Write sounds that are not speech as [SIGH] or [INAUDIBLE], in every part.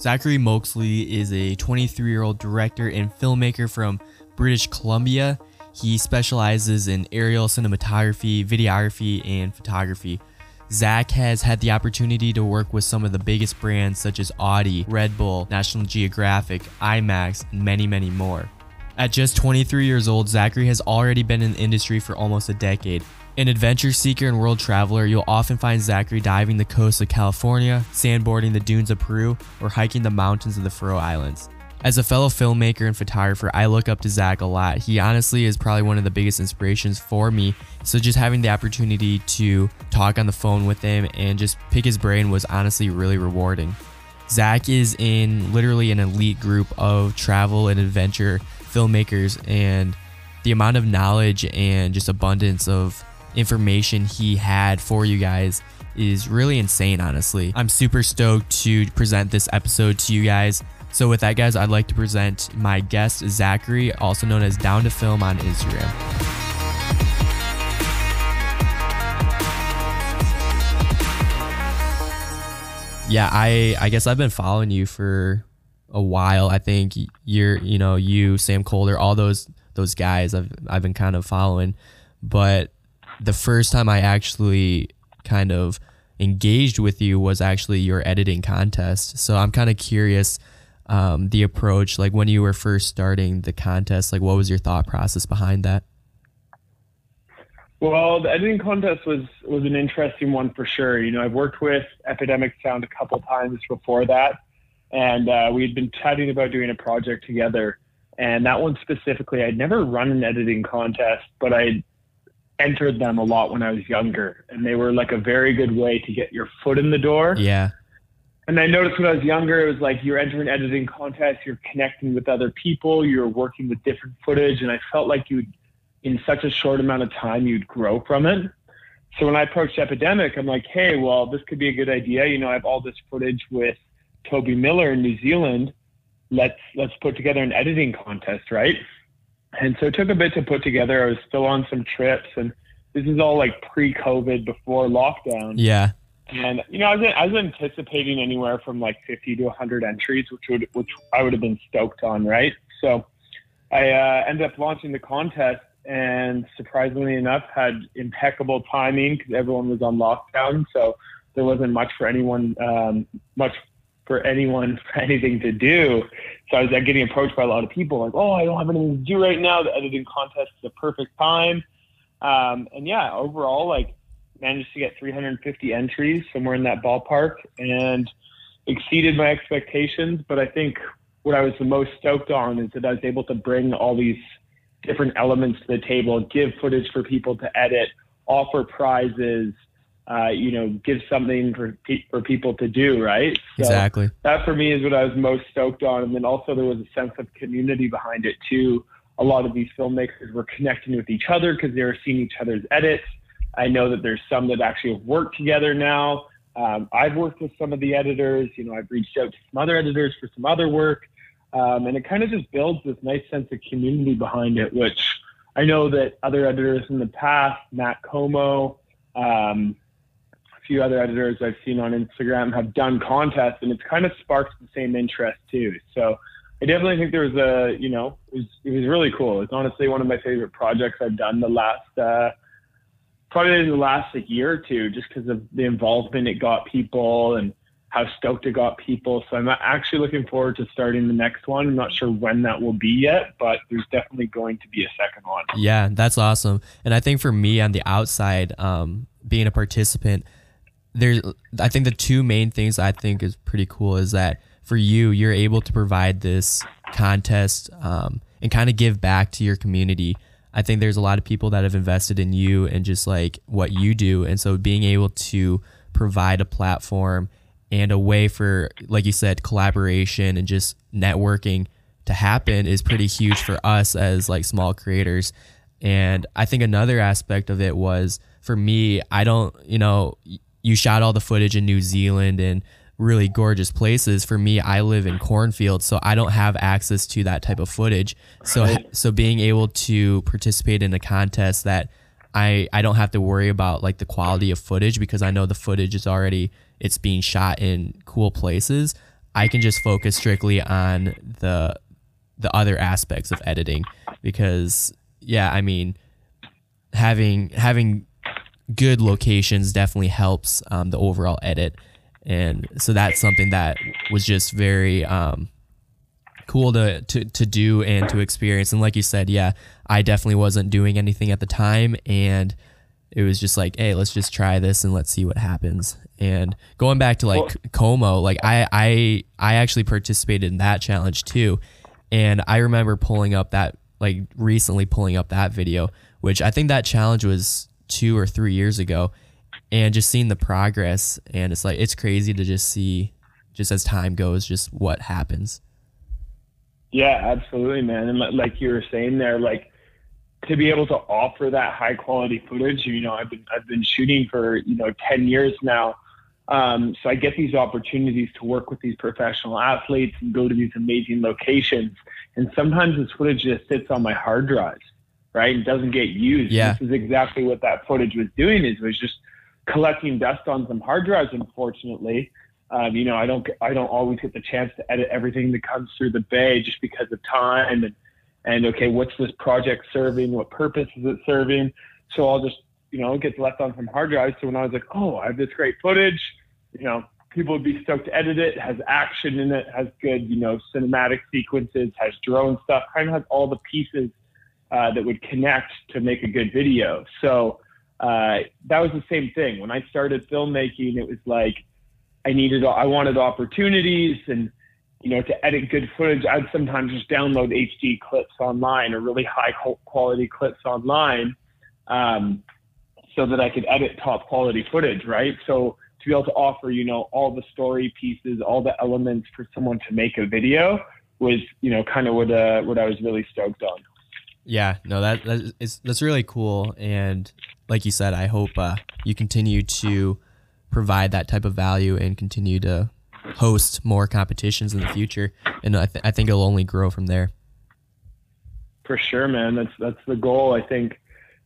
Zachary Moxley is a 23 year old director and filmmaker from British Columbia. He specializes in aerial cinematography, videography, and photography. Zach has had the opportunity to work with some of the biggest brands such as Audi, Red Bull, National Geographic, IMAX, and many, many more. At just 23 years old, Zachary has already been in the industry for almost a decade. An adventure seeker and world traveler, you'll often find Zachary diving the coast of California, sandboarding the dunes of Peru, or hiking the mountains of the Faroe Islands. As a fellow filmmaker and photographer, I look up to Zach a lot. He honestly is probably one of the biggest inspirations for me. So just having the opportunity to talk on the phone with him and just pick his brain was honestly really rewarding. Zach is in literally an elite group of travel and adventure filmmakers, and the amount of knowledge and just abundance of information he had for you guys is really insane, honestly. I'm super stoked to present this episode to you guys. So, with that, guys, I'd like to present my guest, Zachary, also known as Down to Film on Instagram. Yeah, I I guess I've been following you for a while. I think you're, you know, you, Sam Kolder, all those those guys I've I've been kind of following. But the first time I actually kind of engaged with you was actually your editing contest. So I'm kind of curious um, the approach, like when you were first starting the contest, like what was your thought process behind that? Well, the editing contest was was an interesting one for sure. You know, I've worked with Epidemic Sound a couple times before that, and uh, we had been chatting about doing a project together. And that one specifically, I'd never run an editing contest, but I entered them a lot when I was younger, and they were like a very good way to get your foot in the door. Yeah. And I noticed when I was younger, it was like you're entering editing contests, you're connecting with other people, you're working with different footage, and I felt like you'd in such a short amount of time, you'd grow from it. So when I approached Epidemic, I'm like, hey, well, this could be a good idea. You know, I have all this footage with Toby Miller in New Zealand. Let's let's put together an editing contest, right? And so it took a bit to put together. I was still on some trips, and this is all like pre-COVID, before lockdown. Yeah. And you know, I was, I was anticipating anywhere from like 50 to 100 entries, which would which I would have been stoked on, right? So I uh, ended up launching the contest, and surprisingly enough, had impeccable timing because everyone was on lockdown, so there wasn't much for anyone um, much for anyone [LAUGHS] for anything to do. So I was like, getting approached by a lot of people like, oh, I don't have anything to do right now. The editing contest is the perfect time. Um, and yeah, overall, like managed to get 350 entries somewhere in that ballpark and exceeded my expectations. But I think what I was the most stoked on is that I was able to bring all these different elements to the table, give footage for people to edit, offer prizes, uh, you know, give something for pe- for people to do, right? So exactly. That for me is what I was most stoked on, and then also there was a sense of community behind it too. A lot of these filmmakers were connecting with each other because they were seeing each other's edits. I know that there's some that actually have worked together now. Um, I've worked with some of the editors. You know, I've reached out to some other editors for some other work, um, and it kind of just builds this nice sense of community behind it, which I know that other editors in the past, Matt Komo, um, few other editors I've seen on Instagram have done contests, and it's kind of sparked the same interest too. So I definitely think there was a, you know, it was, it was really cool. It's honestly one of my favorite projects I've done the last, uh, probably the last like, year or two, just because of the involvement it got people and how stoked it got people. So I'm actually looking forward to starting the next one. I'm not sure when that will be yet, but there's definitely going to be a second one. Yeah, that's awesome. And I think for me on the outside, um, being a participant, there's I think the two main things I think is pretty cool is that for you you're able to provide this contest um, and kind of give back to your community. I think there's a lot of people that have invested in you and just like what you do, and so being able to provide a platform and a way for, like you said, collaboration and just networking to happen is pretty huge for us as like small creators. And I think another aspect of it was for me, I don't, you know, you shot all the footage in New Zealand and really gorgeous places. For me, I live in cornfields, so I don't have access to that type of footage. So right. so being able to participate in a contest that I I don't have to worry about like the quality of footage because I know the footage is already it's being shot in cool places. I can just focus strictly on the the other aspects of editing because yeah, I mean having having good locations definitely helps um, the overall edit, and so that's something that was just very um, cool to, to to do and to experience. And like you said, yeah, I definitely wasn't doing anything at the time, and it was just like, hey, let's just try this and let's see what happens. And going back to like well, Komo, like I I I actually participated in that challenge too, and I remember pulling up that like recently pulling up that video, which I think that challenge was two or three years ago, and just seeing the progress, and it's like it's crazy to just see, just as time goes, just what happens. Yeah, absolutely, man. And like you were saying there, like to be able to offer that high quality footage, you know, I've been I've been shooting for you know ten years now. Um, so I get these opportunities to work with these professional athletes and go to these amazing locations. And sometimes this footage just sits on my hard drives, right? And doesn't get used. Yeah. This is exactly what that footage was doing is was just collecting dust on some hard drives, unfortunately. Um, you know, I don't I don't always get the chance to edit everything that comes through the bay just because of time and and okay, what's this project serving? What purpose is it serving? So I'll just you know it gets left on some hard drives. So when I was like, oh, I have this great footage, you know, people would be stoked to edit it. it has action in it, has good you know cinematic sequences, has drone stuff, kind of has all the pieces uh, that would connect to make a good video. So uh, that was the same thing when I started filmmaking. It was like I needed, I wanted opportunities and, you know, to edit good footage, I'd sometimes just download HD clips online or really high quality clips online um, so that I could edit top quality footage, right? So to be able to offer, you know, all the story pieces, all the elements for someone to make a video was, you know, kind of what, uh, what I was really stoked on. Yeah, no, that, that is, that's really cool. And like you said, I hope uh, you continue to provide that type of value and continue to host more competitions in the future. And I, th- I think it'll only grow from there. For sure, man. That's that's the goal. I think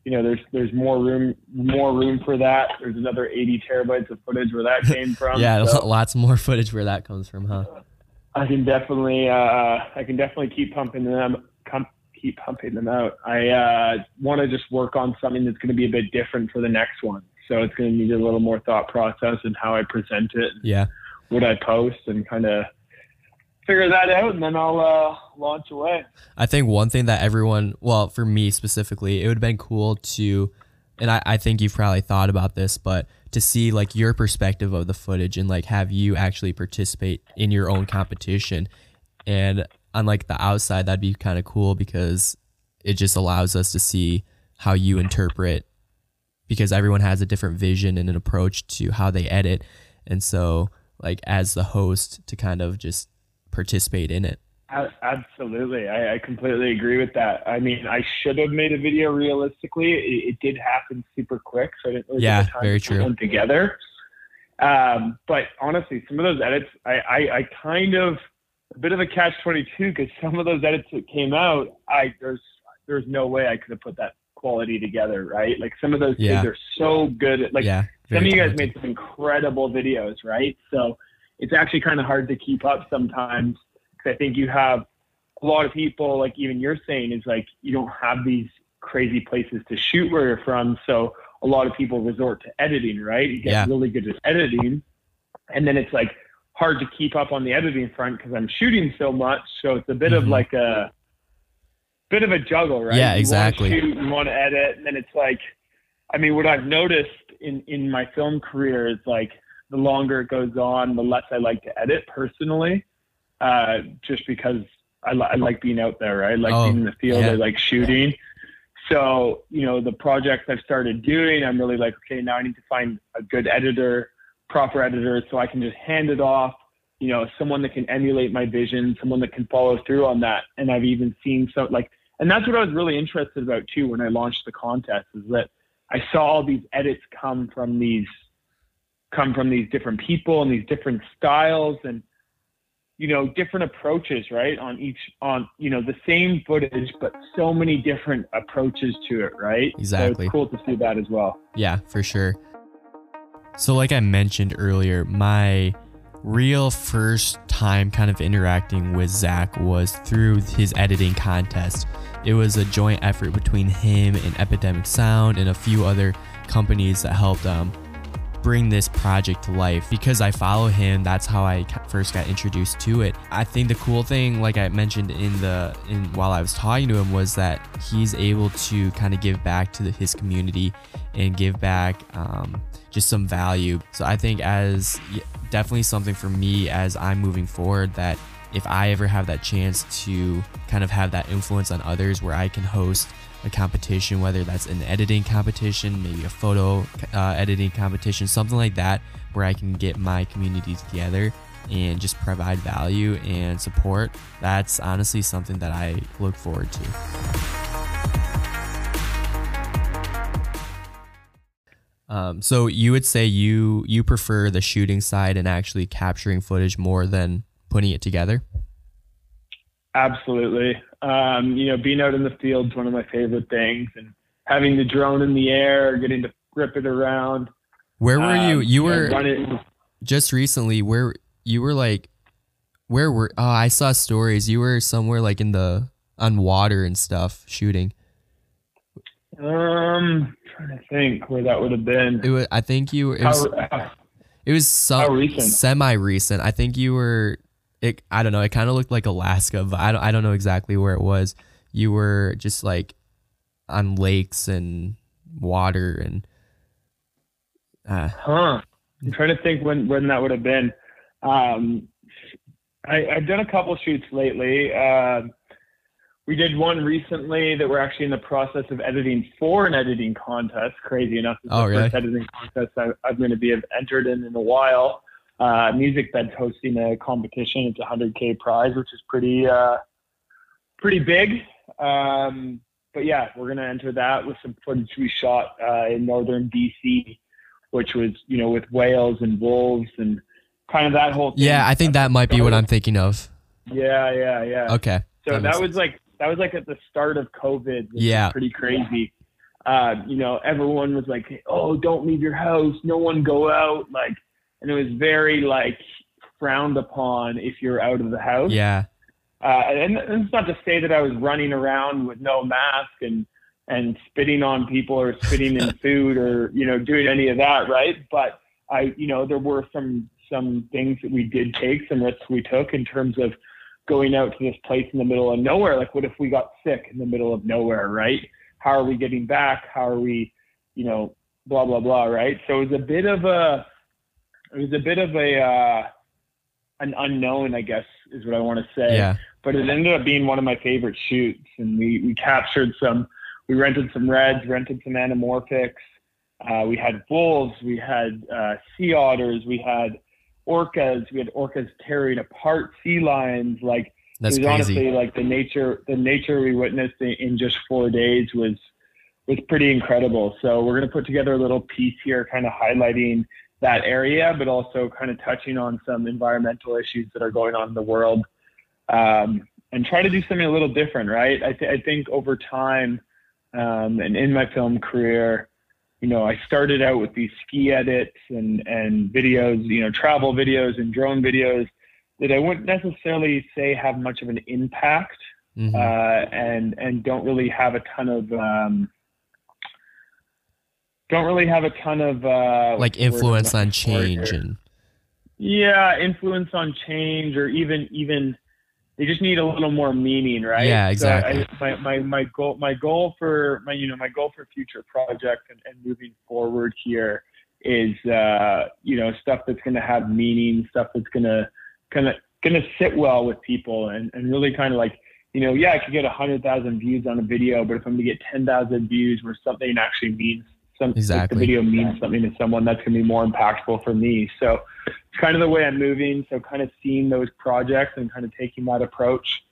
you know there's there's more room more room for that. There's another 80 terabytes of footage where that came [LAUGHS] from. yeah, so lots more footage where that comes from, huh? I can definitely uh, I can definitely keep pumping them keep pumping them out. I uh, want to just work on something that's going to be a bit different for the next one. So it's going to need a little more thought process and how I present it. Yeah. What I post and kind of figure that out and then I'll uh, launch away. I think one thing that everyone, well, for me specifically, it would have been cool to, and I, I think you've probably thought about this, but to see like your perspective of the footage and like have you actually participate in your own competition. And on like the outside, that'd be kind of cool because it just allows us to see how you interpret because everyone has a different vision and an approach to how they edit. And so, like, as the host, to kind of just participate in it. Absolutely. I, I completely agree with that. I mean, I should have made a video realistically. It, it did happen super quick, so I didn't really yeah, get time very to true. put them together. Um, but honestly, some of those edits, I, I, I kind of a bit of a catch twenty two because some of those edits that came out, I there's there's no way I could have put that quality together, right? Like some of those yeah. kids are so good at like yeah, some of you guys made some incredible videos, right? So it's actually kind of hard to keep up sometimes because I think you have a lot of people, like even you're saying, is like you don't have these crazy places to shoot where you're from, so a lot of people resort to editing, right? You get yeah. really good at editing, and then it's like hard to keep up on the editing front because I'm shooting so much. So it's a bit mm-hmm. of like a bit of a juggle, right? Yeah, exactly. You want to shoot, you want to edit, and then it's like, I mean, what I've noticed in in my film career is like the longer it goes on, the less I like to edit personally, uh, just because I, li- I like being out there, right? I like oh, being in the field. Yeah. I like shooting. So, you know, the projects I've started doing, I'm really like, okay, now I need to find a good editor, proper editor, so I can just hand it off you know, someone that can emulate my vision, someone that can follow through on that. And I've even seen so like and that's what I was really interested about too when I launched the contest is that I saw all these edits come from these come from these different people and these different styles and you know different approaches right on each on you know the same footage but so many different approaches to it right? Exactly so it's cool to see that as well. Yeah for sure so like i mentioned earlier my real first time kind of interacting with Zach was through his editing contest. It was a joint effort between him and Epidemic Sound and a few other companies that helped um, bring this project to life. Because I follow him, that's how I first got introduced to it. I think the cool thing, like I mentioned in the in while I was talking to him, was that he's able to kind of give back to the, his community and give back um, just some value. So I think as definitely something for me as I'm moving forward that if I ever have that chance to kind of have that influence on others where I can host a competition, whether that's an editing competition, maybe a photo uh, editing competition, something like that, where I can get my community together and just provide value and support, that's honestly something that I look forward to. Um, so you would say you you prefer the shooting side and actually capturing footage more than putting it together? Absolutely. Um, you know, being out in the field is one of my favorite things, and having the drone in the air, getting to grip it around. Where were um, you? You were just recently. Where you were like, where were? Oh, I saw stories. You were somewhere like in the on water and stuff shooting. Um, trying to think where that would have been. It was. I think you. It was. How, it was some semi recent. I think you were it I don't know, it kind of looked like Alaska, but I don't I don't know exactly where it was. You were just like on lakes and water and uh, huh. I'm trying to think when when that would have been. Um, I, I've done a couple shoots lately. Uh, we did one recently that we're actually in the process of editing for an editing contest. Crazy enough, it's oh, the really? first editing contest I, I'm going to be entered in in a while uh, Musicbed's hosting a competition. It's a 100k prize, which is pretty uh, pretty big. Um, but yeah, we're gonna enter that with some footage we shot uh, in northern BC, which was you know with whales and wolves and kind of that whole. thing. Yeah, I think that might be what I'm thinking of. Yeah, yeah, yeah. Okay. So that, that was sense. like that was like at the start of COVID. yeah. Pretty crazy. Uh, you know, everyone was like, "Oh, don't leave your house. No one go out." Like and it was very like frowned upon if you're out of the house. Yeah. Uh, and, and it's not to say that I was running around with no mask and and spitting on people or spitting in [LAUGHS] food or you know doing any of that, right? But I, you know, there were some some things that we did take, some risks we took in terms of going out to this place in the middle of nowhere. Like, what if we got sick in the middle of nowhere, right? How are we getting back? How are we, you know, blah blah blah, right? So it was a bit of a it was a bit of a uh, an unknown, I guess, is what I want to say. Yeah. But it ended up being one of my favorite shoots, and we we captured some. We rented some reds, rented some anamorphics. Uh, we had wolves, we had uh, sea otters, we had orcas, we had orcas tearing apart sea lions. Like That's it was crazy. honestly like the nature the nature we witnessed in, in just four days was was pretty incredible. So we're gonna put together a little piece here, kind of highlighting that area, but also kind of touching on some environmental issues that are going on in the world, um, and try to do something a little different, right? I, th- I think over time, um, and in my film career, you know, I started out with these ski edits and and videos, you know, travel videos and drone videos that I wouldn't necessarily say have much of an impact, mm-hmm. uh, and and don't really have a ton of um, don't really have a ton of uh, like influence on change and yeah, influence on change or even even they just need a little more meaning, right? Yeah, exactly. So I, my, my my goal my goal for my you know my goal for future projects and, and moving forward here is uh, you know stuff that's going to have meaning, stuff that's going to kind of going to sit well with people, and and really kind of like you know yeah I could get a hundred thousand views on a video, but if I'm going to get ten thousand views where something actually means some, exactly. the video means something to someone that's going to be more impactful for me. So it's kind of the way I'm moving. So kind of seeing those projects and kind of taking that approach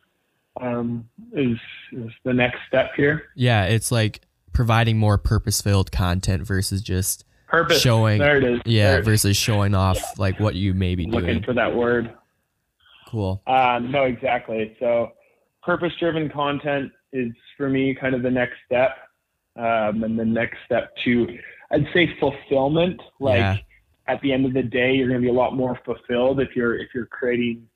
um, is, is the next step here. Yeah, it's like providing more purpose-filled content versus just Purpose. showing. There it is. Yeah, versus showing off yeah. like what you may be doing. Looking doing. for that word. Cool. Um, no, exactly. So purpose-driven content is for me kind of the next step um, and the next step to, I'd say fulfillment. Like yeah. at the end of the day, you're going to be a lot more fulfilled if you're if you're creating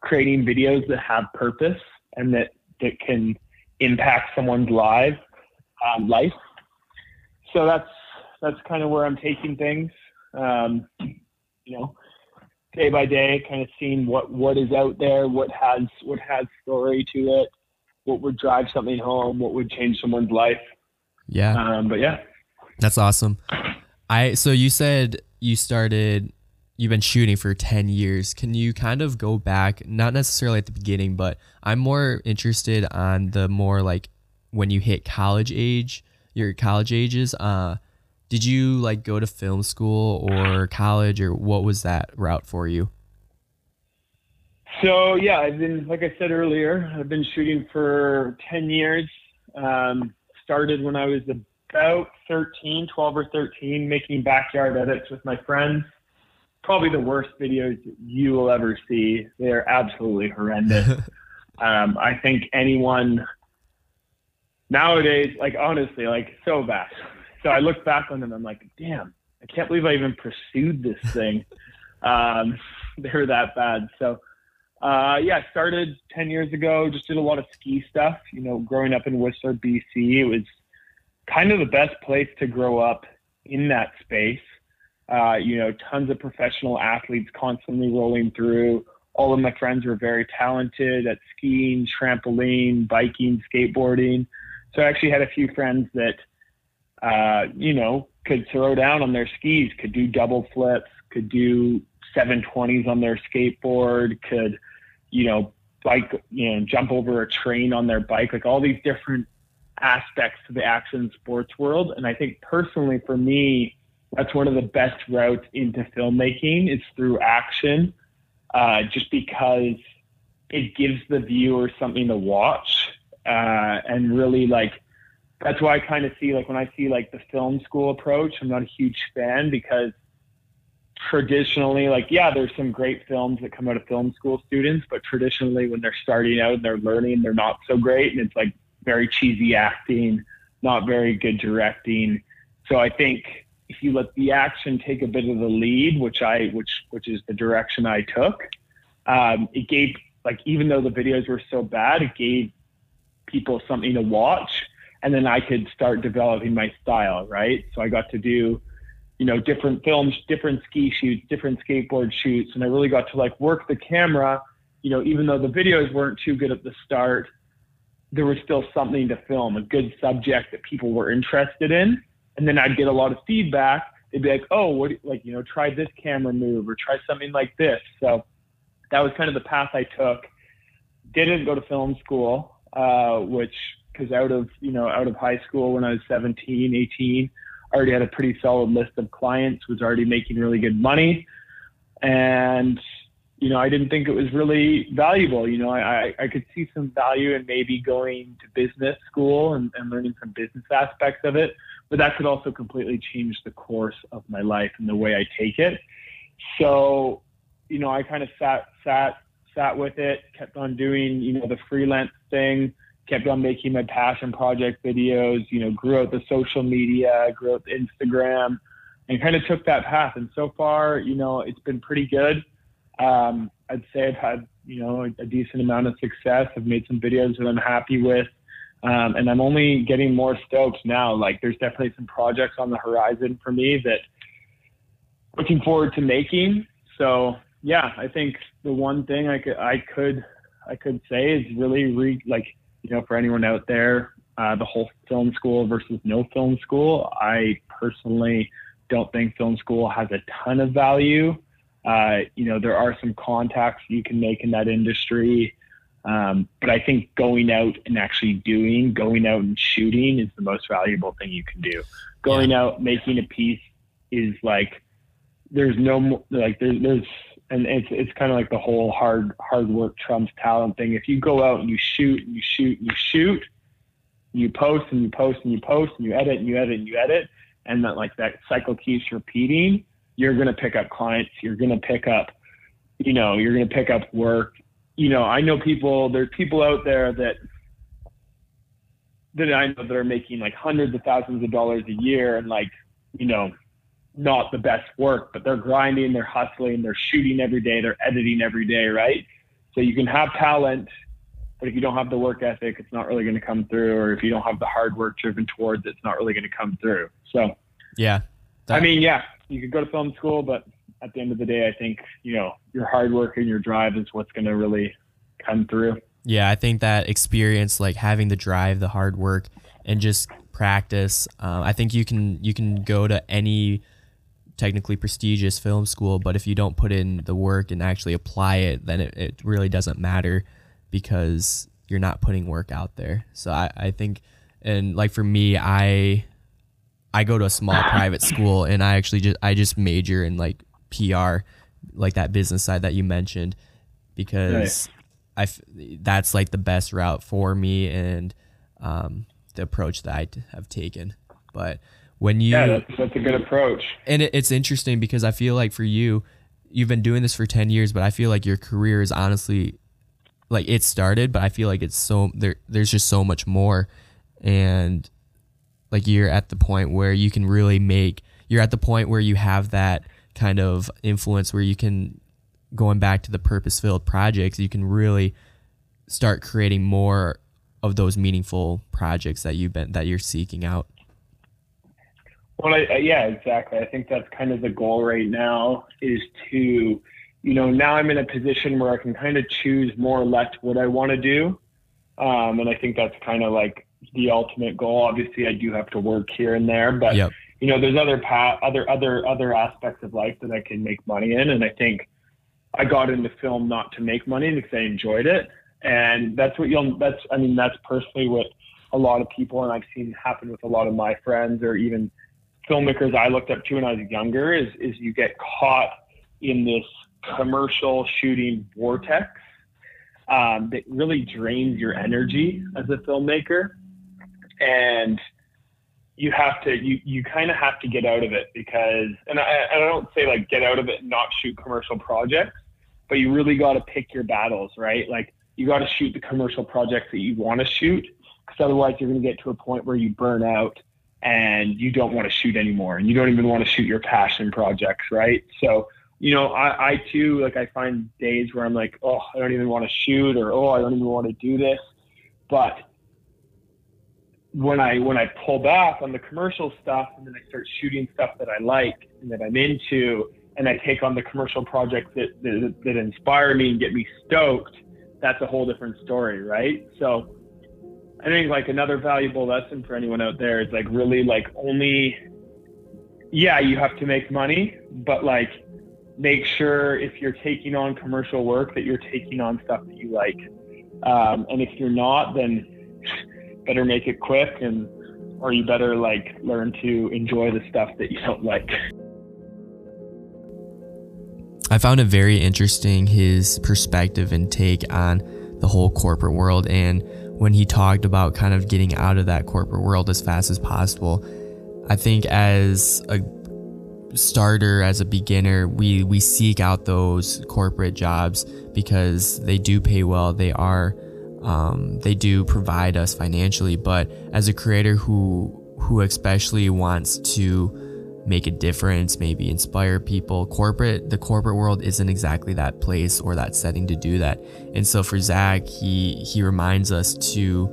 creating videos that have purpose and that that can impact someone's life um, life. So that's that's kind of where I'm taking things. Um, you know, day by day, kind of seeing what what is out there, what has what has story to it, what would drive something home, what would change someone's life. Yeah. Um, but yeah, that's awesome. I so you said you started you've been shooting for 10 years. Can you kind of go back, not necessarily at the beginning, but I'm more interested on the more like when you hit college age, your college ages. Uh, did you like go to film school or college or what was that route for you? So yeah, I've been, like I said earlier, I've been shooting for 10 years. Um, started when I was about 13, 12 or 13, making backyard edits with my friends. Probably the worst videos you will ever see. They're absolutely horrendous. [LAUGHS] um, I think anyone nowadays, like honestly, like so bad. So I look back on them, I'm like, damn, I can't believe I even pursued this thing. [LAUGHS] um, [LAUGHS] they're that bad. So uh, yeah, started 10 years ago, just did a lot of ski stuff. You know, growing up in Whistler, BC, it was kind of the best place to grow up in that space. Uh, you know, tons of professional athletes constantly rolling through. All of my friends were very talented at skiing, trampoline, biking, skateboarding. So I actually had a few friends that, uh, you know, could throw down on their skis, could do double flips, could do 720s on their skateboard, could, you know, bike, you know, jump over a train on their bike, like all these different aspects to the action sports world. And I think personally for me, that's one of the best routes into filmmaking is through action, uh, just because it gives the viewer something to watch uh, and really like that's why I kind of see like when I see like the film school approach, I'm not a huge fan because traditionally, like yeah, there's some great films that come out of film school students, but traditionally when they're starting out and they're learning, they're not so great, and it's like very cheesy acting, not very good directing. So I think if you let the action take a bit of the lead, which I which which is the direction I took, um, it gave like even though the videos were so bad, it gave people something to watch and then I could start developing my style, right? So I got to do, you know, different films, different ski shoots, different skateboard shoots, and I really got to like work the camera. You know, even though the videos weren't too good at the start, there was still something to film, a good subject that people were interested in, and then I'd get a lot of feedback. They'd be like, "Oh, what? Like, you know, try this camera move or try something like this." So that was kind of the path I took. Didn't go to film school uh, which because out of you know out of high school when I was 17, 18, I already had a pretty solid list of clients, was already making really good money, and you know I didn't think it was really valuable. You know I I could see some value in maybe going to business school and, and learning some business aspects of it, but that could also completely change the course of my life and the way I take it. So you know I kind of sat sat sat with it, kept on doing, you know, the freelance thing, kept on making my passion project videos, you know, grew out the social media, grew out the Instagram, and kind of took that path. And so far, you know, it's been pretty good. Um, I'd say I've had, you know, a, decent amount of success. I've made some videos that I'm happy with. Um, and I'm only getting more stoked now. Like there's definitely some projects on the horizon for me that looking forward to making. So yeah, I think the one thing I could I could I could say is really re, like you know for anyone out there, uh, the whole film school versus no film school. I personally don't think film school has a ton of value. Uh, you know, there are some contacts you can make in that industry. Um, but I think going out and actually doing, going out and shooting is the most valuable thing you can do. Going yeah. out, making a piece is like, there's no, like, there's, there's and it's it's kind of like the whole hard hard work trumps talent thing. If you go out and you shoot and you shoot and you shoot, you post and you post and you post and you edit and you edit and you edit, and that like that cycle keeps repeating, you're gonna pick up clients. You're gonna pick up, you know, you're gonna pick up work. You know, I know people. There's people out there that that I know that are making like hundreds of thousands of dollars a year, and like, you know, not the best work, but they're grinding, they're hustling, they're shooting every day, they're editing every day, right? So you can have talent, but if you don't have the work ethic, it's not really going to come through. Or if you don't have the hard work driven towards it, it's not really going to come through. So, yeah, that- I mean, yeah, you could go to film school, but at the end of the day, I think you know your hard work and your drive is what's going to really come through. Yeah, I think that experience, like having the drive, the hard work, and just practice. Uh, I think you can you can go to any technically prestigious film school, but if you don't put in the work and actually apply it, then it, it really doesn't matter because you're not putting work out there. So I, I think, and like for me, I I go to a small private school and I actually just I just major in like PR, like that business side that you mentioned, because I that's like the best route for me and um, the approach that I have taken. But when you yeah, that's, that's a good approach. And it, it's interesting because I feel like for you, you've been doing this for ten years, but I feel like your career is honestly like it started, but I feel like it's so there. There's just so much more, and like you're at the point where you can really make. You're at the point where you have that kind of influence where you can going back to the purpose filled projects, you can really start creating more of those meaningful projects that you've been that you're seeking out. Well, I, yeah, exactly. I think that's kind of the goal right now is to, you know, now I'm in a position where I can kind of choose more or less what I want to do. Um, and I think that's kind of like the ultimate goal. Obviously, I do have to work here and there, but yep. you know, there's other path, other other other aspects of life that I can make money in, and I think I got into film not to make money because I enjoyed it, and that's what you'll. That's I mean, that's personally what a lot of people, and I've seen happen with a lot of my friends or even filmmakers I looked up to when I was younger is is you get caught in this commercial shooting vortex um, that really drains your energy as a filmmaker, and you have to you you kind of have to get out of it because and I, I don't say like get out of it and not shoot commercial projects, but you really got to pick your battles, right? Like you got to shoot the commercial projects that you want to shoot because otherwise you're going to get to a point where you burn out and you don't want to shoot anymore and you don't even want to shoot your passion projects, right? So, you know, I, I too, like I find days where I'm like, oh, I don't even want to shoot or, oh, I don't even want to do this. But when I, when I pull back on the commercial stuff and then I start shooting stuff that I like and that I'm into, and I take on the commercial projects that, that, that inspire me and get me stoked, that's a whole different story, right? So, I think like another valuable lesson for anyone out there is like really like only, yeah, you have to make money, but like make sure if you're taking on commercial work that you're taking on stuff that you like. Um, and if you're not, then [LAUGHS] better make it quick and, or you better like learn to enjoy the stuff that you don't like. I found it very interesting his perspective and take on the whole corporate world and when he talked about kind of getting out of that corporate world as fast as possible. I think as a starter, as a beginner, we, we seek out those corporate jobs because they do pay well. They are, um, they do provide us financially. But as a creator who, who especially wants to make a difference, maybe inspire people. Corporate, the corporate world isn't exactly that place or that setting to do that. And so for Zach, he he reminds us to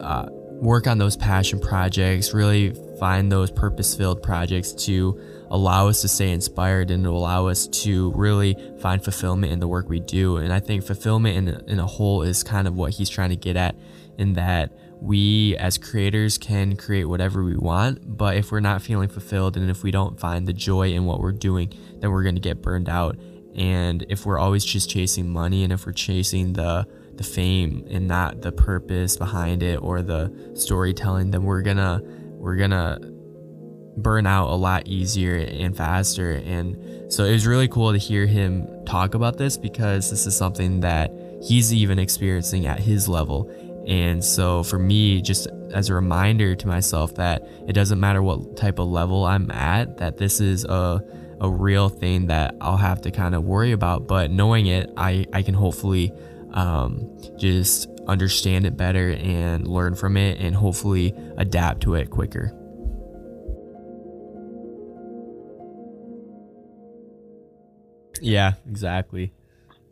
uh, work on those passion projects, really find those purpose-filled projects to allow us to stay inspired and to allow us to really find fulfillment in the work we do. And I think fulfillment in, in a whole is kind of what he's trying to get at in that we as creators can create whatever we want, but if we're not feeling fulfilled and if we don't find the joy in what we're doing, then we're going to get burned out. And if we're always just chasing money and if we're chasing the the fame and not the purpose behind it or the storytelling, then we're going to we're going to burn out a lot easier and faster. And so it was really cool to hear him talk about this because this is something that he's even experiencing at his level and so for me, just as a reminder to myself that it doesn't matter what type of level I'm at, that this is a, a real thing that I'll have to kind of worry about. But knowing it, I, I can hopefully um, just understand it better and learn from it and hopefully adapt to it quicker. Yeah, exactly.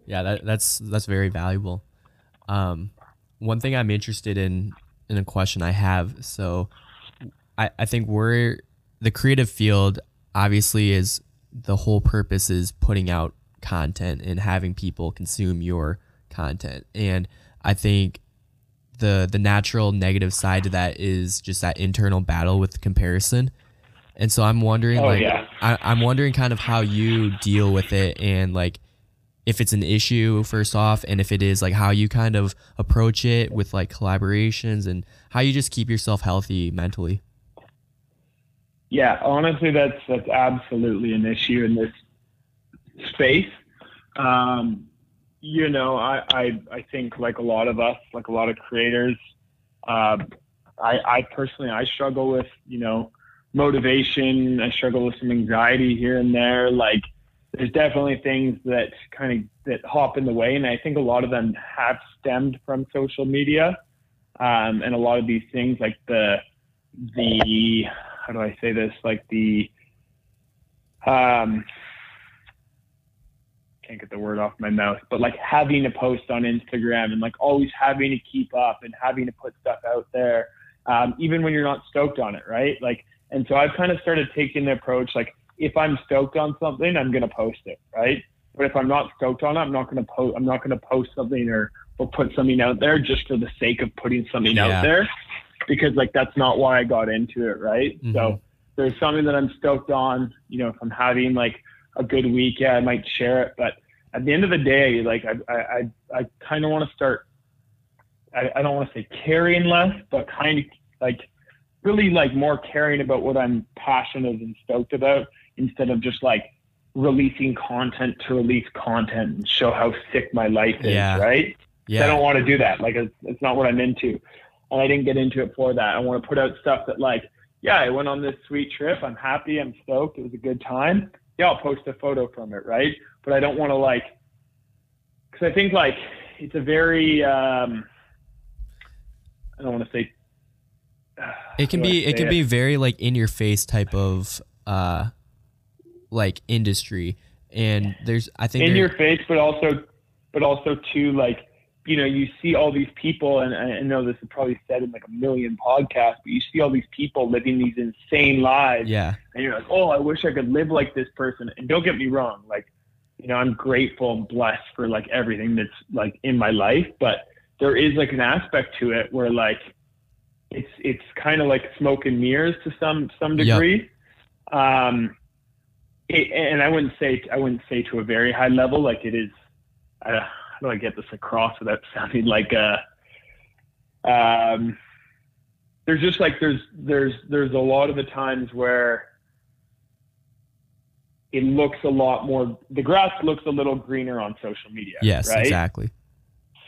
Yeah, that, that's that's very valuable. Um, one thing I'm interested in in a question I have. So, I I think we're the creative field. Obviously, is the whole purpose is putting out content and having people consume your content. And I think the the natural negative side to that is just that internal battle with comparison. And so I'm wondering, Oh, like, yeah. I, I'm wondering kind of how you deal with it and like if it's an issue first off, and if it is, like how you kind of approach it with like collaborations and how you just keep yourself healthy mentally. Yeah, honestly, that's that's absolutely an issue in this space. Um, you know, I, I I think like a lot of us, like a lot of creators, uh, I I personally I struggle with you know motivation. I struggle with some anxiety here and there. Like, there's definitely things that kind of that hop in the way, and I think a lot of them have stemmed from social media, um, and a lot of these things like the the how do I say this? Like the um can't get the word off my mouth, but like having to post on Instagram and like always having to keep up and having to put stuff out there, um, even when you're not stoked on it, right? Like, and so I've kind of started taking the approach like if I'm stoked on something, I'm gonna post it, right? But if I'm not stoked on it, I'm not gonna post. I'm not gonna post something or or put something out there just for the sake of putting something Yeah. out there, because like that's not why I got into it, right? Mhm. So there's something that I'm stoked on. You know, if I'm having like a good week, yeah, I might share it. But at the end of the day, like I I I, I kind of want to start. I, I don't want to say caring less, but kind of like really like more caring about what I'm passionate and stoked about instead of just like releasing content to release content and show how sick my life is, Yeah. right? I don't want to do that. Like it's, it's not what I'm into. And I didn't get into it for that. I want to put out stuff that like, yeah, I went on this sweet trip. I'm happy. I'm stoked. It was a good time. Yeah, I'll post a photo from it, right? But I don't want to like, because I think like it's a very, um, I don't want to say. it can how do I be it can be very like in your face type of uh like industry and there's i think in your face, but also, but also too like, you know, you see all these people, and I know this is probably said in like a million podcasts, but you see all these people living these insane lives, yeah and you're like, oh, I wish I could live like this person. And don't get me wrong, like, you know, I'm grateful and blessed for like everything that's like in my life, but there is like an aspect to it where like it's it's kind of like smoke and mirrors to some some Yep. degree. Um, it, and I wouldn't say I wouldn't say to a very high level, like it is. Uh, how do I get this across without [LAUGHS] sounding like a? Um, there's just like there's there's there's a lot of the times where it looks a lot more. The grass looks a little greener on social media. yes right? exactly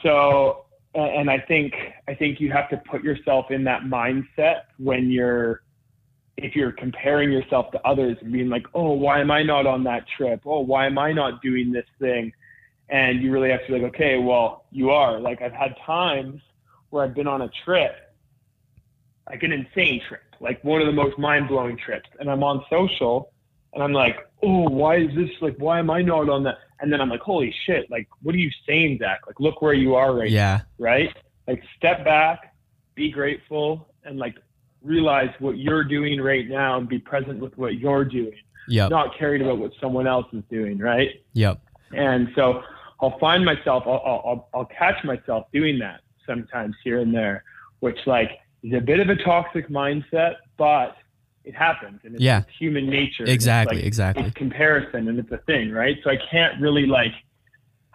So, and I think I think you have to put yourself in that mindset when you're if you're comparing yourself to others and being like, "Oh, why am I not on that trip? Oh, why am I not doing this thing?" And you really have to be like, "Okay, well, you are." Like I've had times where I've been on a trip, like an insane trip, like one of the most mind-blowing trips, and I'm on social and I'm like, "Oh, why is this like why am I not on that?" And then I'm like, "Holy shit, like what are you saying, Zach? Like look where you are right yeah right? Like step back, be grateful, and like realize what you're doing right now and be present with what you're doing, yep not carried about what someone else is doing, right? yep And so I'll find myself, I'll, I'll, I'll, catch myself doing that sometimes here and there, which like is a bit of a toxic mindset, but it happens and it's, Yeah. human nature. and it's, exactly like, exactly it's comparison and it's a thing, right? So I can't really like,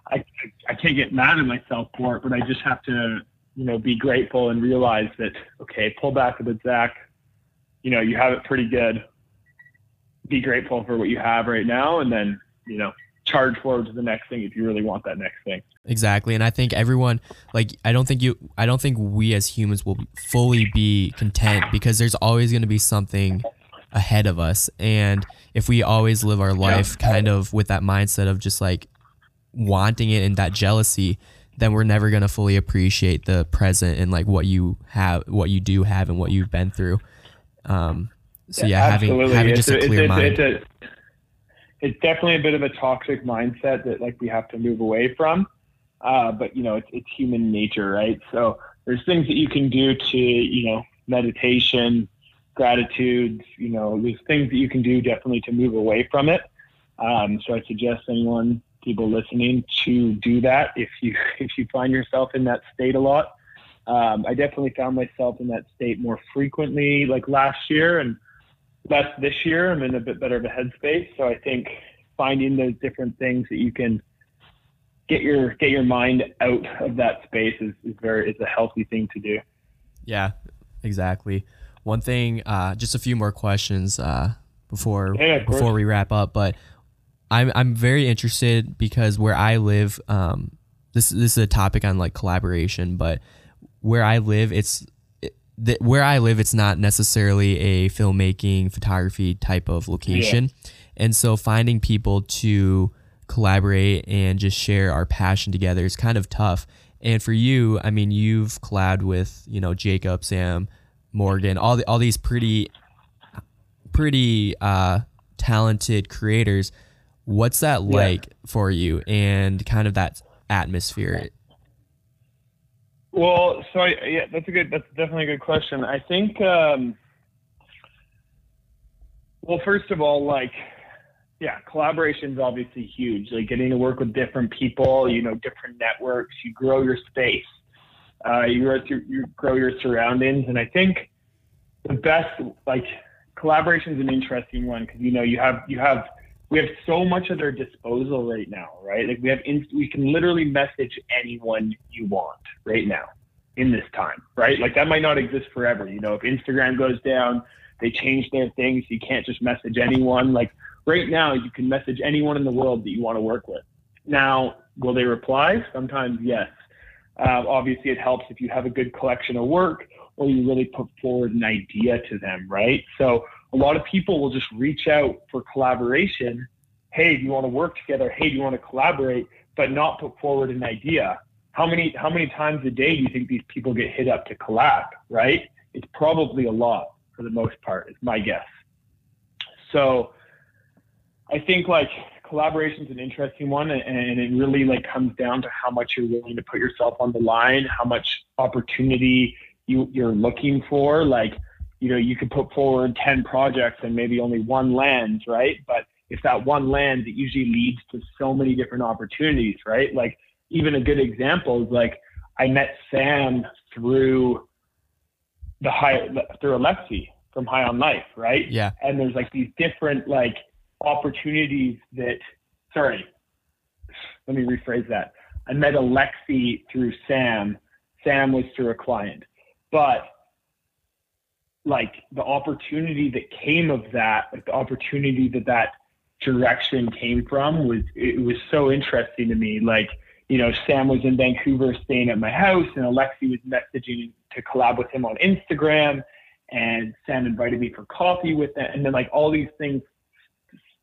I, I can't get mad at myself for it, but I just have to, you know, be grateful and realize that, okay, pull back a bit, Zach. You know, you have it pretty good. Be grateful for what you have right now and then, you know, charge forward to the next thing if you really want that next thing. Exactly. And I think everyone like I don't think you I don't think we as humans will fully be content because there's always going to be something ahead of us and if we always live our life kind of with that mindset of just like wanting it and that jealousy then we're never going to fully appreciate the present and like what you have what you do have and what you've been through um so yeah, having having It's just a, clear it's mind It's a, it's definitely a bit of a toxic mindset that like we have to move away from. Uh, but you know, it's, it's human nature, right? So there's things that you can do to, you know, meditation, gratitude, you know, there's things that you can do definitely to move away from it. Um, so I suggest anyone, people listening, to do that if you [LAUGHS] if you find yourself in that state a lot. Um, I definitely found myself in that state more frequently, like last year, and less this year. I'm in a bit better of a headspace, so I think finding those different things that you can get your get your mind out of that space is, is very is a healthy thing to do. Yeah, exactly. One thing, uh, just a few more questions uh, before Yeah, before we wrap up, but I'm I'm very interested because where I live, um, this this is a topic on like collaboration, but where I live, it's it, the, where I live, it's not necessarily a filmmaking photography type of location, and so finding people to collaborate and just share our passion together is kind of tough. And for you, I mean, you've collabed with you know Jacob, Sam, Morgan, all the all these pretty pretty uh, talented creators. What's that like for you, and kind of that atmosphere? Well, so I, yeah, that's a good. That's definitely a good question. I think. Um, well, first of all, like, yeah, collaboration is obviously huge. Like getting to work with different people, you know, different networks. You grow your space. Uh, you grow you grow your surroundings, and I think the best like collaboration is an interesting one because you know you have you have we have so much at our disposal right now, right? Like we have inst- we can literally message anyone you want right now in this time, right? Like that might not exist forever. You know, if Instagram goes down, they change their things. You can't just message anyone. Like right now, you can message anyone in the world that you want to work with. Now, will they reply? Sometimes, yes. Uh, obviously, it helps if you have a good collection of work or you really put forward an idea to them, right? So a lot of people will just reach out for collaboration. Hey, do you want to work together? Hey, do you want to collaborate? But not put forward an idea. How many how many times a day do you think these people get hit up to collab? Right? It's probably a lot for the most part. Is my guess. So I think like collaboration is an interesting one, and it really like comes down to how much you're willing to put yourself on the line, how much opportunity you you're looking for. Like you know, you could put forward 10 projects and maybe only one lands, right? But if that one lands, it usually leads to so many different opportunities, right? Like even a good example is like I met Sam through the high through Alexi from High on Life, right? Yeah. And there's like these different like opportunities that sorry, let me rephrase that. I met Alexi through Sam. Sam was through a client. But like the opportunity that came of that, like the opportunity that that direction came from was it was so interesting to me. Like, you know, Sam was in Vancouver staying at my house and Alexi was messaging to collab with him on Instagram and Sam invited me for coffee with them and then like all these things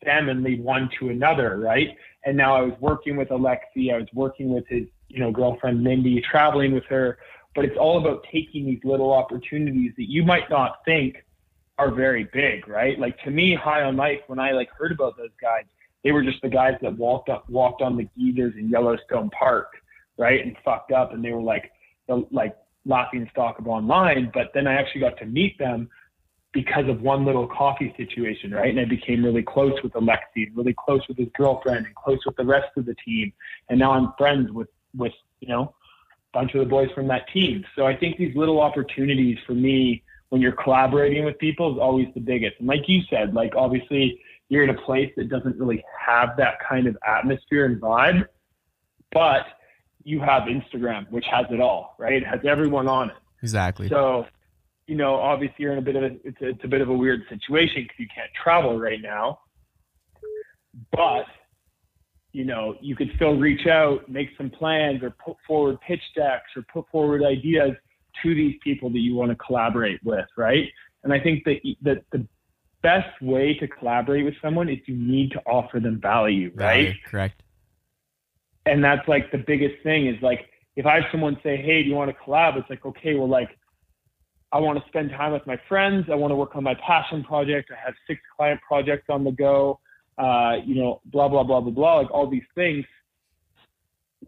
stem and lead one to another, right? And now I was working with Alexi, I was working with his, you know, girlfriend Mindy, traveling with her but it's all about taking these little opportunities that you might not think are very big, right? Like to me, High on Life, when I like heard about those guys, they were just the guys that walked up, walked on the geethers in Yellowstone Park, right, and fucked up, and they were like the like laughing stock of online. But then I actually got to meet them because of one little coffee situation, right? And I became really close with Alexi, really close with his girlfriend, and close with the rest of the team. And now I'm friends with with you know bunch of the boys from that team. So I think these little opportunities for me when you're collaborating with people is always the biggest. And like you said, like obviously you're in a place that doesn't really have that kind of atmosphere and vibe, but you have Instagram, which has it all, right? It has everyone on it. Exactly. So, you know, obviously you're in a bit of a, it's a, it's a bit of a weird situation because you can't travel right now, but you know, you could still reach out, make some plans, or put forward pitch decks, or put forward ideas to these people that you want to collaborate with, right? And I think that that the best way to collaborate with someone is you need to offer them value, right? Value, correct. And that's like the biggest thing is like if I have someone say, "Hey, do you want to collab?" It's like, okay, well, like I want to spend time with my friends. I want to work on my passion project. I have six client projects on the go. Uh, you know, blah, blah, blah, blah, blah, like all these things.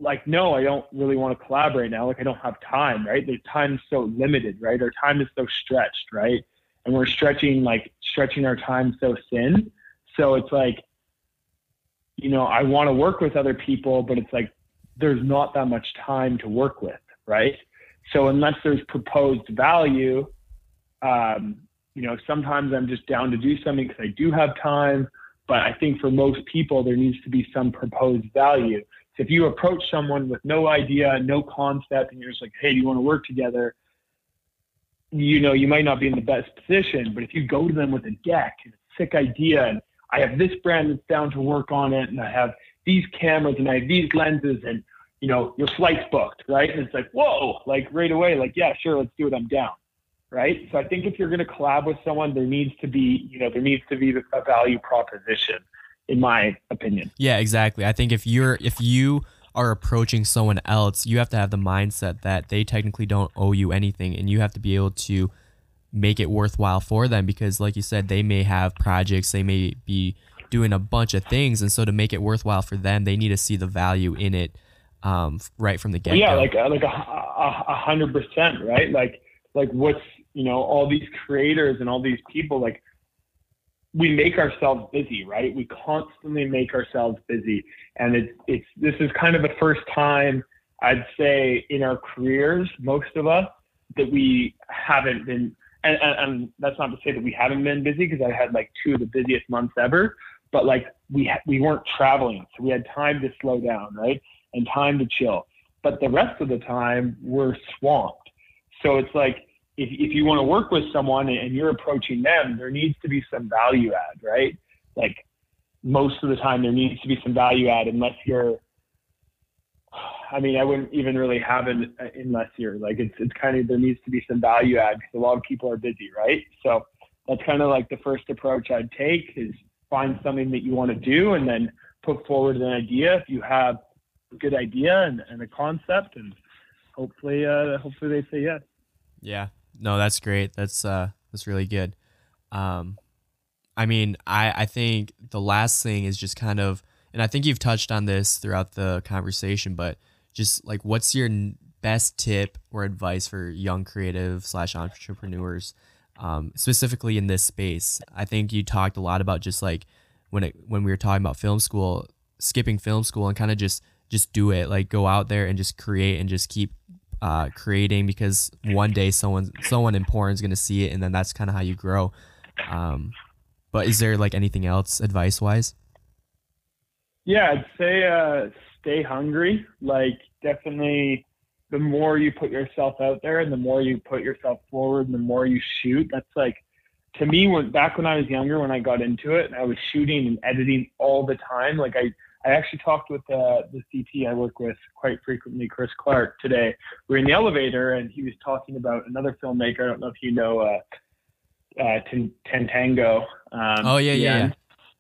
Like, no, I don't really want to collaborate now. Like, I don't have time, right? The time's so limited, right? Our time is so stretched, right? And we're stretching, like, stretching our time so thin. So it's like, you know, I want to work with other people, but it's like there's not that much time to work with, right? So unless there's proposed value, um, you know, sometimes I'm just down to do something because I do have time. But I think for most people, there needs to be some proposed value. So if you approach someone with no idea, no concept, and you're just like, hey, do you want to work together? You know, you might not be in the best position. But if you go to them with a deck and a sick idea, and I have this brand that's down to work on it, and I have these cameras and I have these lenses, and you know, your flight's booked, right? And it's like, whoa, like right away, like, yeah, sure, let's do it. I'm down right? So I think if you're going to collab with someone, there needs to be, you know, there needs to be a value proposition, in my opinion. Yeah, exactly. I think if you're if you are approaching someone else, you have to have the mindset that they technically don't owe you anything, and you have to be able to make it worthwhile for them because, like you said, they may have projects, they may be doing a bunch of things, and so to make it worthwhile for them, they need to see the value in it um, right from the get go. Yeah, like like a, hundred percent, right? Like like what's you know, all these creators and all these people, like we make ourselves busy, right? We constantly make ourselves busy. And it's, it's, this is kind of the first time I'd say in our careers, most of us, that we haven't been, and, and, and that's not to say that we haven't been busy because I had like two of the busiest months ever, but like we, ha- we weren't traveling. So we had time to slow down, right? And time to chill. But the rest of the time we're swamped. So it's like, if, if you want to work with someone and you're approaching them, there needs to be some value add, right? Like most of the time, there needs to be some value add unless you're. I mean, I wouldn't even really have it unless you're like it's it's kind of there needs to be some value add because a lot of people are busy, right? So that's kind of like the first approach I'd take is find something that you want to do and then put forward an idea if you have a good idea and, and a concept and hopefully uh, hopefully they say yes. Yeah, no, that's great. That's uh, that's really good. Um, I mean, I I think the last thing is just kind of, and I think you've touched on this throughout the conversation, but just like, what's your best tip or advice for young creative slash entrepreneurs, um, specifically in this space? I think you talked a lot about just like when it when we were talking about film school, skipping film school and kind of just just do it, like go out there and just create and just keep uh, creating because one day someone someone important is going to see it and then that's kind of how you grow. Um, but is there like anything else advice wise yeah i'd say uh, stay hungry. Like definitely the more you put yourself out there and the more you put yourself forward and the more you shoot that's like to me when back when i was younger when i got into it i was shooting and editing all the time. Like i I actually talked with uh, the CP I work with quite frequently, Chris Clark, today. We are in the elevator and he was talking about another filmmaker. I don't know if you know uh, uh, Tentango. Um, oh, yeah, yeah, yeah.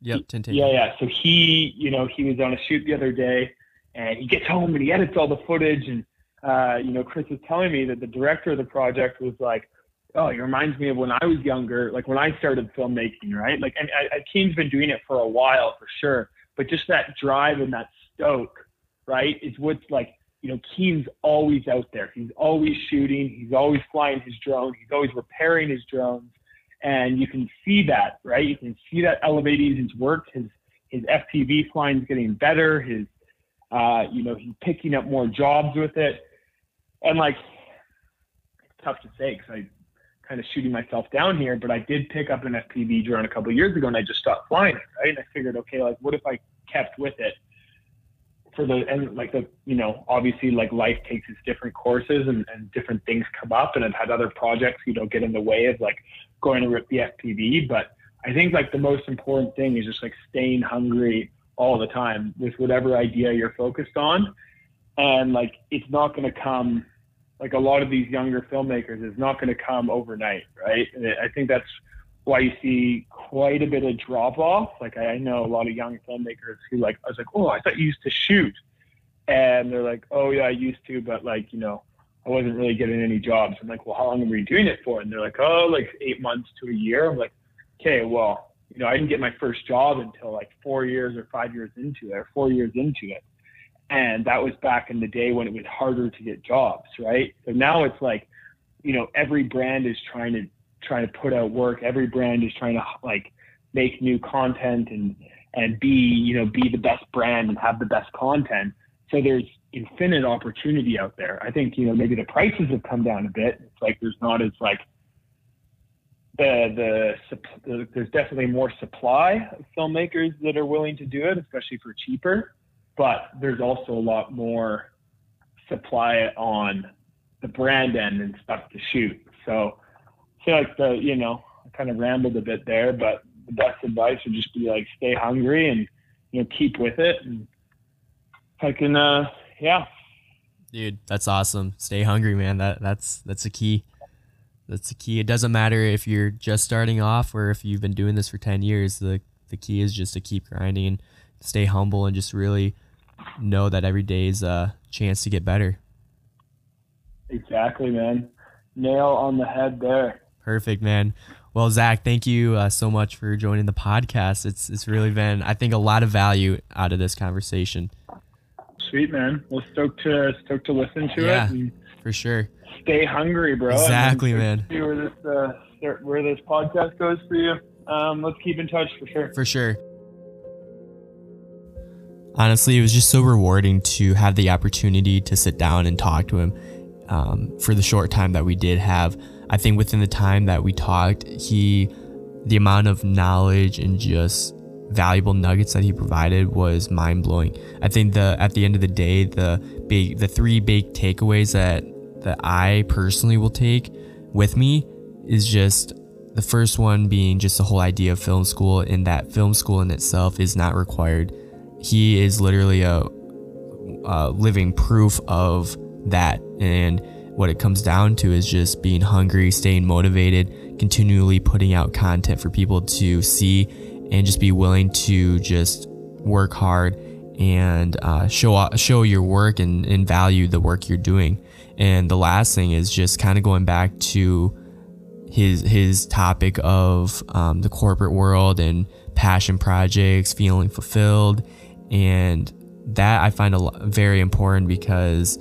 Yep, Tentango. Yeah, yeah. So he, you know, he was on a shoot the other day and he gets home and he edits all the footage. And, uh, you know, Chris was telling me that the director of the project was like, oh, it reminds me of when I was younger, like when I started filmmaking, right? Like, and I, I, Keen's been doing it for a while for sure but just that drive and that stoke, right, is what's like, you know, Keen's always out there. He's always shooting. He's always flying his drone. He's always repairing his drones. And you can see that, right? You can see that elevating his work. His his FPV flying is getting better. His, uh, you know, he's picking up more jobs with it. And like, it's tough to say because I kind of shooting myself down here, but I did pick up an FPV drone a couple years ago and I just stopped flying it, right? And I figured, okay, like what if I kept with it for the and like the you know obviously like life takes its different courses and, and different things come up and I've had other projects you know get in the way of like going to rip the FPV, but I think like the most important thing is just like staying hungry all the time with whatever idea you're focused on, and like it's not going to come like a lot of these younger filmmakers is not going to come overnight, right? And I think that's why you see quite a bit of drop off. Like I know a lot of young filmmakers who like I was like, oh, I thought you used to shoot, and they're like, oh yeah, I used to, but like you know, I wasn't really getting any jobs. I'm like, well, how long were you doing it for? And they're like, oh, like eight months to a year. I'm like, okay, well, you know, I didn't get my first job until like four years or five years into it, or four years into it. And that was back in the day when it was harder to get jobs, right? So now it's like, you know, every brand is trying to trying to put out work. Every brand is trying to like make new content and and be, you know, be the best brand and have the best content. So there's infinite opportunity out there. I think, you know, maybe the prices have come down a bit. It's like there's not as like the, the, there's definitely more supply of filmmakers that are willing to do it, especially for cheaper. But there's also a lot more supply on the brand end and stuff to shoot. So I feel like the you know I kind of rambled a bit there, but the best advice would just be like stay hungry and you know keep with it and I can uh yeah. Dude, that's awesome. Stay hungry, man. That that's that's a key. That's the key. It doesn't matter if you're just starting off or if you've been doing this for 10 years. The the key is just to keep grinding and stay humble and just really know that every day is a chance to get better. Exactly, man. Nail on the head there. Perfect, man. Well, Zach, thank you uh, so much for joining the podcast. It's it's really been, I think, a lot of value out of this conversation. Sweet, man. Well, stoked to stoked to listen to yeah, it. for sure stay hungry, bro. Exactly, man. See where this uh, where this podcast goes for you. Um, let's keep in touch for sure. For sure. Honestly, it was just so rewarding to have the opportunity to sit down and talk to him um, for the short time that we did have. I think within the time that we talked, he, the amount of knowledge and just valuable nuggets that he provided was mind blowing. I think the at the end of the day, the big the three big takeaways that that I personally will take with me is just the first one being just the whole idea of film school and that film school in itself is not required. He is literally a, a living proof of that. And what it comes down to is just being hungry, staying motivated, continually putting out content for people to see, and just be willing to just work hard and uh, show show your work and, and value the work you're doing. And the last thing is just kind of going back to his his topic of um, the corporate world and passion projects, feeling fulfilled, and that I find a lot, very important because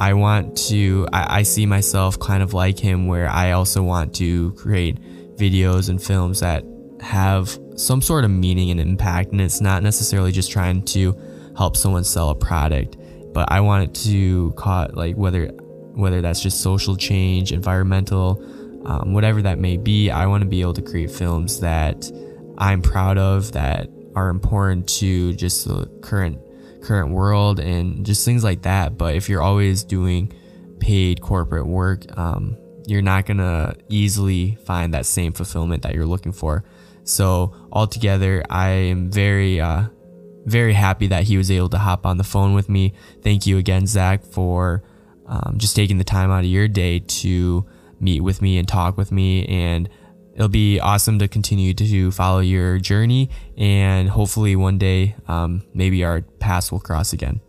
I want to. I, I see myself kind of like him, where I also want to create videos and films that have some sort of meaning and impact, and it's not necessarily just trying to help someone sell a product but I want it to caught like whether whether that's just social change, environmental, um, whatever that may be. I want to be able to create films that I'm proud of that are important to just the current current world and just things like that. But if you're always doing paid corporate work, um, you're not gonna easily find that same fulfillment that you're looking for. So altogether, I am very uh, very happy that he was able to hop on the phone with me. Thank you again, Zach, for um, just taking the time out of your day to meet with me and talk with me. And it'll be awesome to continue to follow your journey. And hopefully, one day, um, maybe our paths will cross again.